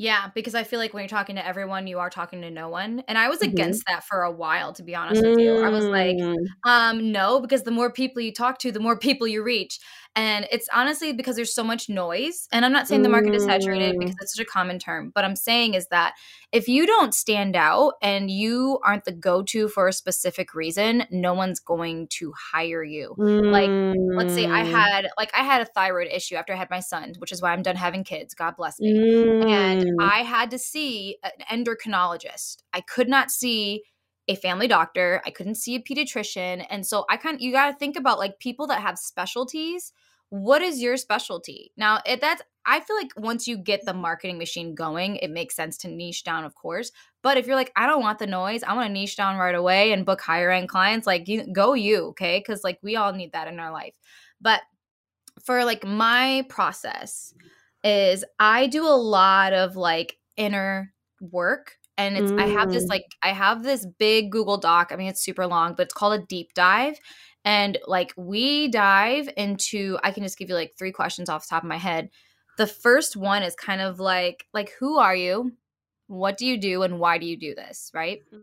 Yeah, because I feel like when you're talking to everyone, you are talking to no one. And I was mm-hmm. against that for a while, to be honest mm. with you. I was like, mm. um, no, because the more people you talk to, the more people you reach. And it's honestly because there's so much noise. And I'm not saying the market is saturated because it's mm. such a common term, but I'm saying is that if you don't stand out and you aren't the go to for a specific reason, no one's going to hire you. Mm. Like, let's say I mm. had, like, I had a thyroid issue after I had my son, which is why I'm done having kids. God bless me. Mm. And I had to see an endocrinologist. I could not see a family doctor. I couldn't see a pediatrician. And so I kind of, you got to think about like people that have specialties. What is your specialty? Now, if that's, I feel like once you get the marketing machine going, it makes sense to niche down, of course. But if you're like, I don't want the noise, I want to niche down right away and book higher end clients, like you, go you, okay? Because like we all need that in our life. But for like my process is I do a lot of like inner work and it's mm. i have this mm. like i have this big google doc i mean it's super long but it's called a deep dive and like we dive into i can just give you like three questions off the top of my head. The first one is kind of like like who are you? What do you do? And why do you do this? Right? Mm.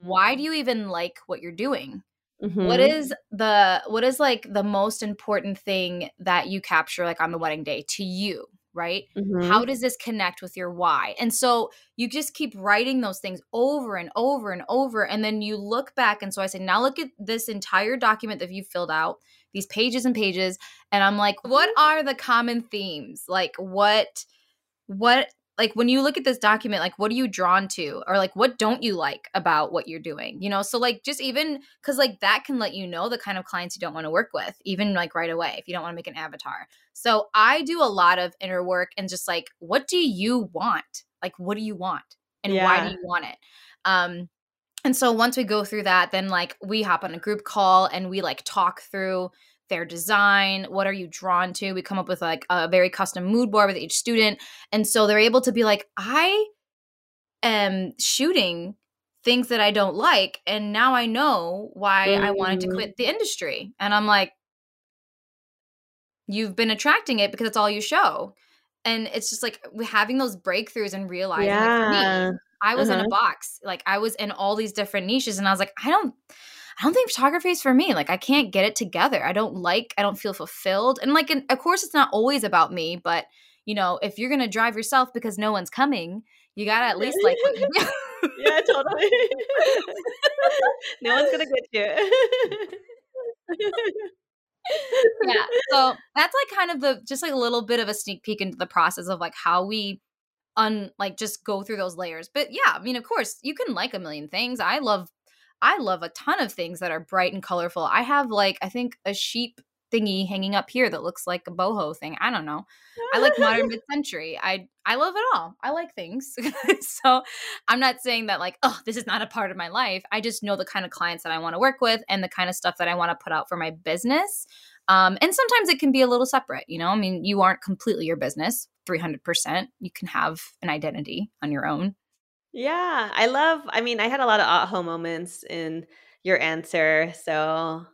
why do you even like what you're doing? Mm-hmm. what is the what is like the most important thing that you capture like on the wedding day to you right? Mm-hmm. How does this connect with your why? And so you just keep writing those things over and over and over. And then you look back. And so I say, now look at this entire document that you've filled out, these pages and pages. And I'm like, what are the common themes? Like, what, what like when you look at this document like what are you drawn to? Or like what don't you like about what you're doing you know? So like just even because like that can let you know the kind of clients you don't want to work with even like right away if you don't want to make an avatar. So i do a lot of inner work and just like what do you want? Like what do you want? And yeah. why do you want it? Um and so once we go through that then like we hop on a group call and we like talk through their design what are you drawn to we come up with like a very custom mood board with each student and so they're able to be like i am shooting things that i don't like and now i know why mm. i wanted to mm. quit the industry and i'm like you've been attracting it because it's all you show and it's just like having those breakthroughs and realizing like, for Yeah. me, I was in Uh-huh. a box. Like I was in all these different niches and I was like, I don't I don't think photography is for me. Like I can't get it together. I don't like I don't feel fulfilled. And like and of course it's not always about me, but you know, if you're going to drive yourself because no one's coming, you got to at least like what you do. Yeah, totally. no one's gonna get you. yeah. So that's like kind of the just like a little bit of a sneak peek into the process of like how we un like just go through those layers. But yeah, I mean, of course, you can like a million things. I love I love a ton of things that are bright and colorful. I have like I think a sheep thingy hanging up here that looks like a boho thing. I don't know. I like modern mid-century. I I love it all. I like things. so I'm not saying that like, oh, this is not a part of my life. I just know the kind of clients that I want to work with and the kind of stuff that I want to put out for my business. Um, and sometimes it can be a little separate, you know? I mean, you aren't completely your business, 300%. You can have an identity on your own. Yeah, I love. I mean, I had a lot of aha moments in your answer. So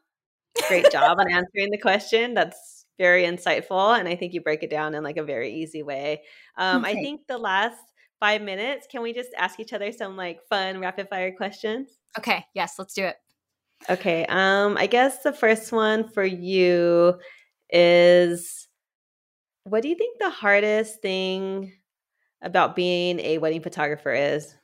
great job on answering the question. That's very insightful, and I think you break it down in like a very easy way. Um, I think the last five minutes, can we just ask each other some like fun rapid fire questions? Okay, yes, let's do it. Okay. Um, I guess the first one for you is what do you think the hardest thing about being a wedding photographer is?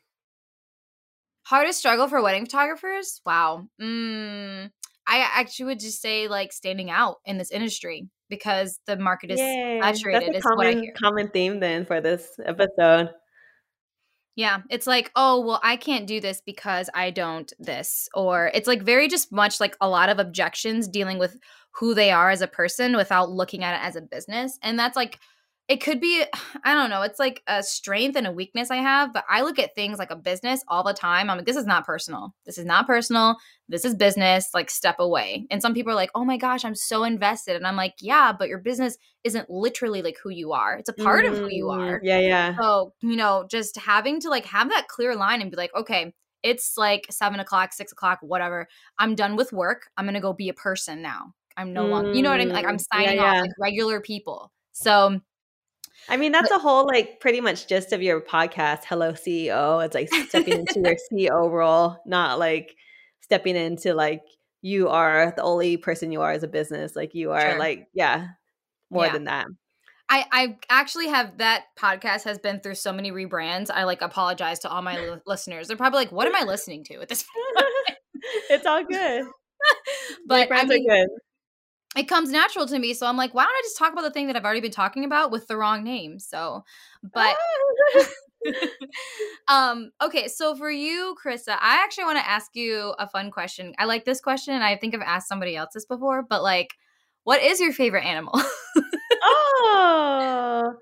Hardest struggle for wedding photographers? Wow. Mm, I actually would just say like standing out in this industry because the market is Yay. saturated, That's a is what I common hear. common theme then for this episode. Yeah, it's like, oh, well, I can't do this because I don't this. Or it's like very just much like a lot of objections dealing with who they are as a person without looking at it as a business. And that's like, it could be, I don't know, it's like a strength and a weakness I have, but I look at things like a business all the time. I'm like, this is not personal. This is not personal. This is business. Like, step away. And some people are like, oh my gosh, I'm so invested. And I'm like, yeah, but your business isn't literally like who you are, it's a part of who you Mm, are. Yeah, yeah. So, you know, just having to like have that clear line and be like, okay, it's like seven o'clock, six o'clock, whatever. I'm done with work. I'm gonna go be a person now. I'm no longer, you know what I mean? Like I'm Mm, yeah, signing yeah. off like regular people. So I mean, that's a whole like pretty much gist of your podcast, Hello CEO. It's like stepping into your CEO role, not like stepping into like you are the only person you are as a business. Like you are Sure. like, yeah, more Yeah. than that. I, I actually have that podcast has been through so many rebrands. I like apologize to all my li- listeners. They're probably like, what am I listening to at this point? it's all good. But I mean, are good. It comes natural to me. So I'm like, why don't I just talk about the thing that I've already been talking about with the wrong name? So, but um okay so for you krista i actually want to ask you a fun question i like this question and i think i've asked somebody else this before but like what is your favorite animal oh,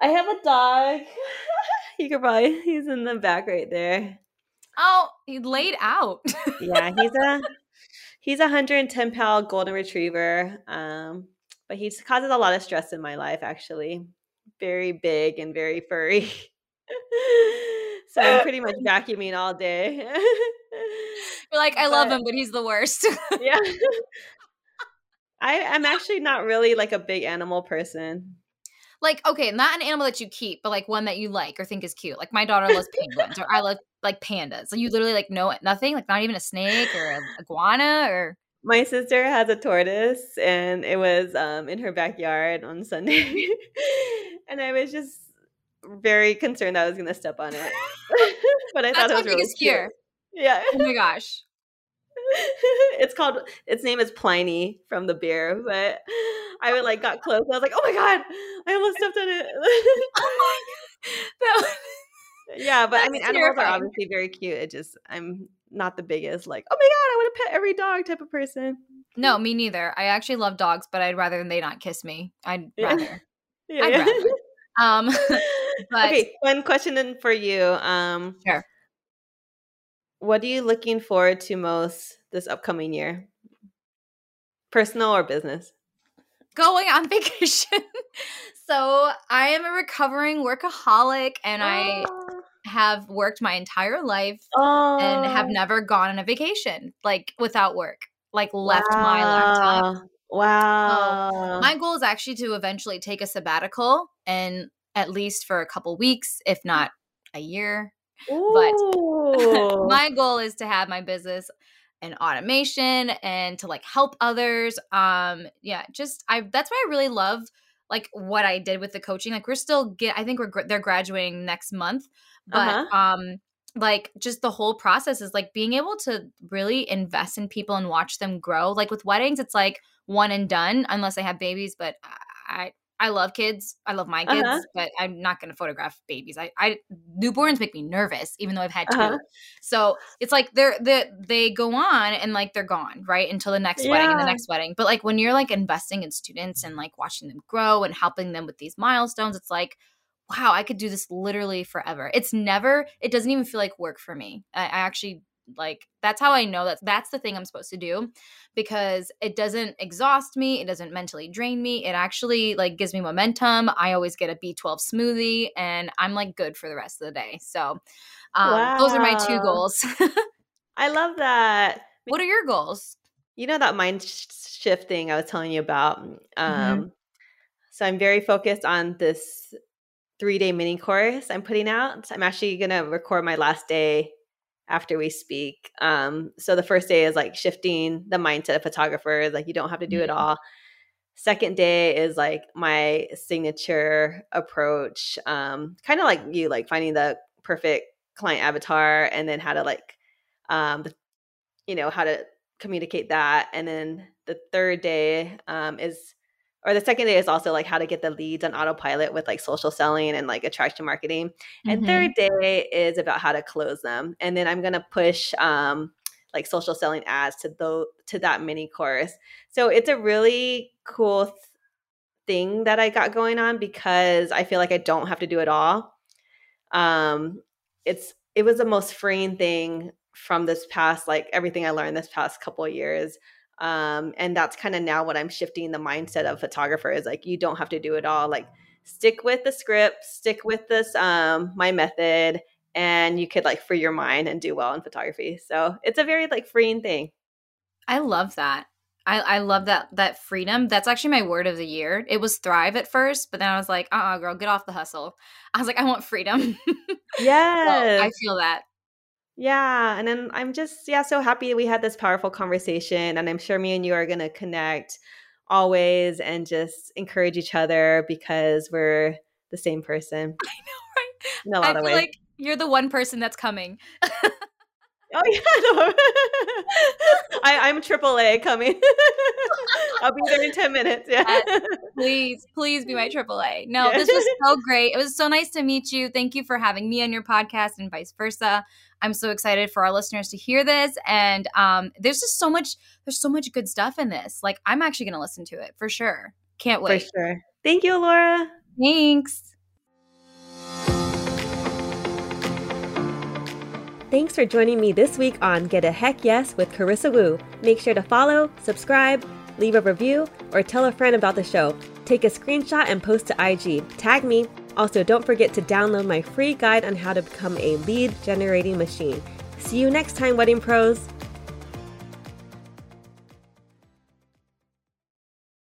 I have a dog. you could probably he's in the back right there. oh he laid out Yeah, he's a he's a 110 pound golden retriever. Um, but he causes a lot of stress in my life. Actually, very big and very furry. so I'm pretty much vacuuming all day. you're like i love But- him but he's the worst yeah. I, I'm actually not really like a big animal person. Like okay not an animal that you keep but like one that you like or think is cute like my daughter loves penguins or i love like pandas so you literally like know nothing like not even a snake or a iguana or My sister has a tortoise and it was um, in her backyard on Sunday. and I was just very concerned that I was going to step on it. but I thought that's it was really cute. Yeah. oh my gosh it's called its name is Pliny from the beer, but I would like got close. I was like, "Oh my god, I almost stepped on it." oh my that yeah, but I mean, animals are obviously very cute. It just I'm not the biggest like, "Oh my god, I want to pet every dog" type of person. No, me neither. I actually love dogs, but I'd rather they not kiss me. I'd Yeah. rather. Yeah, I'd yeah. rather. Um, but okay, one question then for you. Um, Sure. What are you looking forward to most this upcoming year? Personal or business? going on vacation. so I am a recovering workaholic, and I ah. have worked my entire life oh, and have never gone on a vacation like without work. Like left my laptop Wow. Wow. My goal is actually to eventually take a sabbatical and at least for a couple weeks, if not a year. But my goal is to have my business and automation and to like help others. Um, yeah, just I that's why I really love like what I did with the coaching. Like we're still get I think we're they're graduating next month, but uh-huh. um like just the whole process is like being able to really invest in people and watch them grow. Like with weddings, it's like one and done unless I have babies, but I I love kids. I love my kids, uh-huh. but I'm not going to photograph babies. I, I newborns make me nervous, even though I've had 2 uh-huh. So it's like they're they they go on and like they're gone right until the next yeah. wedding and the next wedding. But like when you're like investing in students and like watching them grow and helping them with these milestones, it's like wow, I could do this literally forever. It's never. It doesn't even feel like work for me. I, I actually like that's how i know that that's the thing i'm supposed to do because it doesn't exhaust me it doesn't mentally drain me it actually like gives me momentum i always get a b12 smoothie and i'm like good for the rest of the day so um, wow. those are my two goals i love that what are your goals you know that mind shift thing i was telling you about mm, mm-hmm. um, mm-hmm. so i'm very focused on this three day mini course i'm putting out i'm actually going to record my last day after we speak. Um, so the first day is like shifting the mindset of photographers, like you don't have to do it mm-hmm. all. Second day is like my signature approach, um, kind of like you, like finding the perfect client avatar and then how to like, um, you know, how to communicate that. And then the third day um, is or the second day is also like how to get the leads on autopilot with like social selling and like attraction marketing. Mm-hmm. And third day is about how to close them. And then I'm gonna push um like social selling ads to the to that mini course. So it's a really cool th- thing that I got going on because I feel like I don't have to do it all. Um it's it was the most freeing thing from this past like everything I learned this past couple of years um, and that's kind of now what i'm shifting the mindset of photographer is like you don't have to do it all like stick with the script stick with this um, my method and you could like free your mind and do well in photography so it's a very like freeing thing i love that I, I love that that freedom. That's actually my word of the year. It was thrive at first, but then I was like, uh uh girl, get off the hustle. I was like, I want freedom. Yeah. so I feel that. Yeah, and then I'm just yeah so happy we had this powerful conversation, and I'm sure me and you are gonna connect always and just encourage each other because we're the same person. I know, right? In a lot I of ways. Like you're the one person that's coming. Oh yeah, no. I, I'm AAA coming. I'll be there in ten minutes. Yeah. Yes, please, please be my AAA. No, yeah. this was so great. It was so nice to meet you. Thank you for having me on your podcast and vice versa. I'm so excited for our listeners to hear this. And um, there's just so much. There's so much good stuff in this. Like I'm actually going to listen to it for sure. Can't wait. For sure. Thank you, Laura. Thanks. Thanks for joining me this week on Get a Heck Yes with Carissa Wu. Make sure to follow, subscribe, leave a review, or tell a friend about the show. Take a screenshot and post to IG. Tag me. Also, don't forget to download my free guide on how to become a lead generating machine. See you next time, Wedding Pros.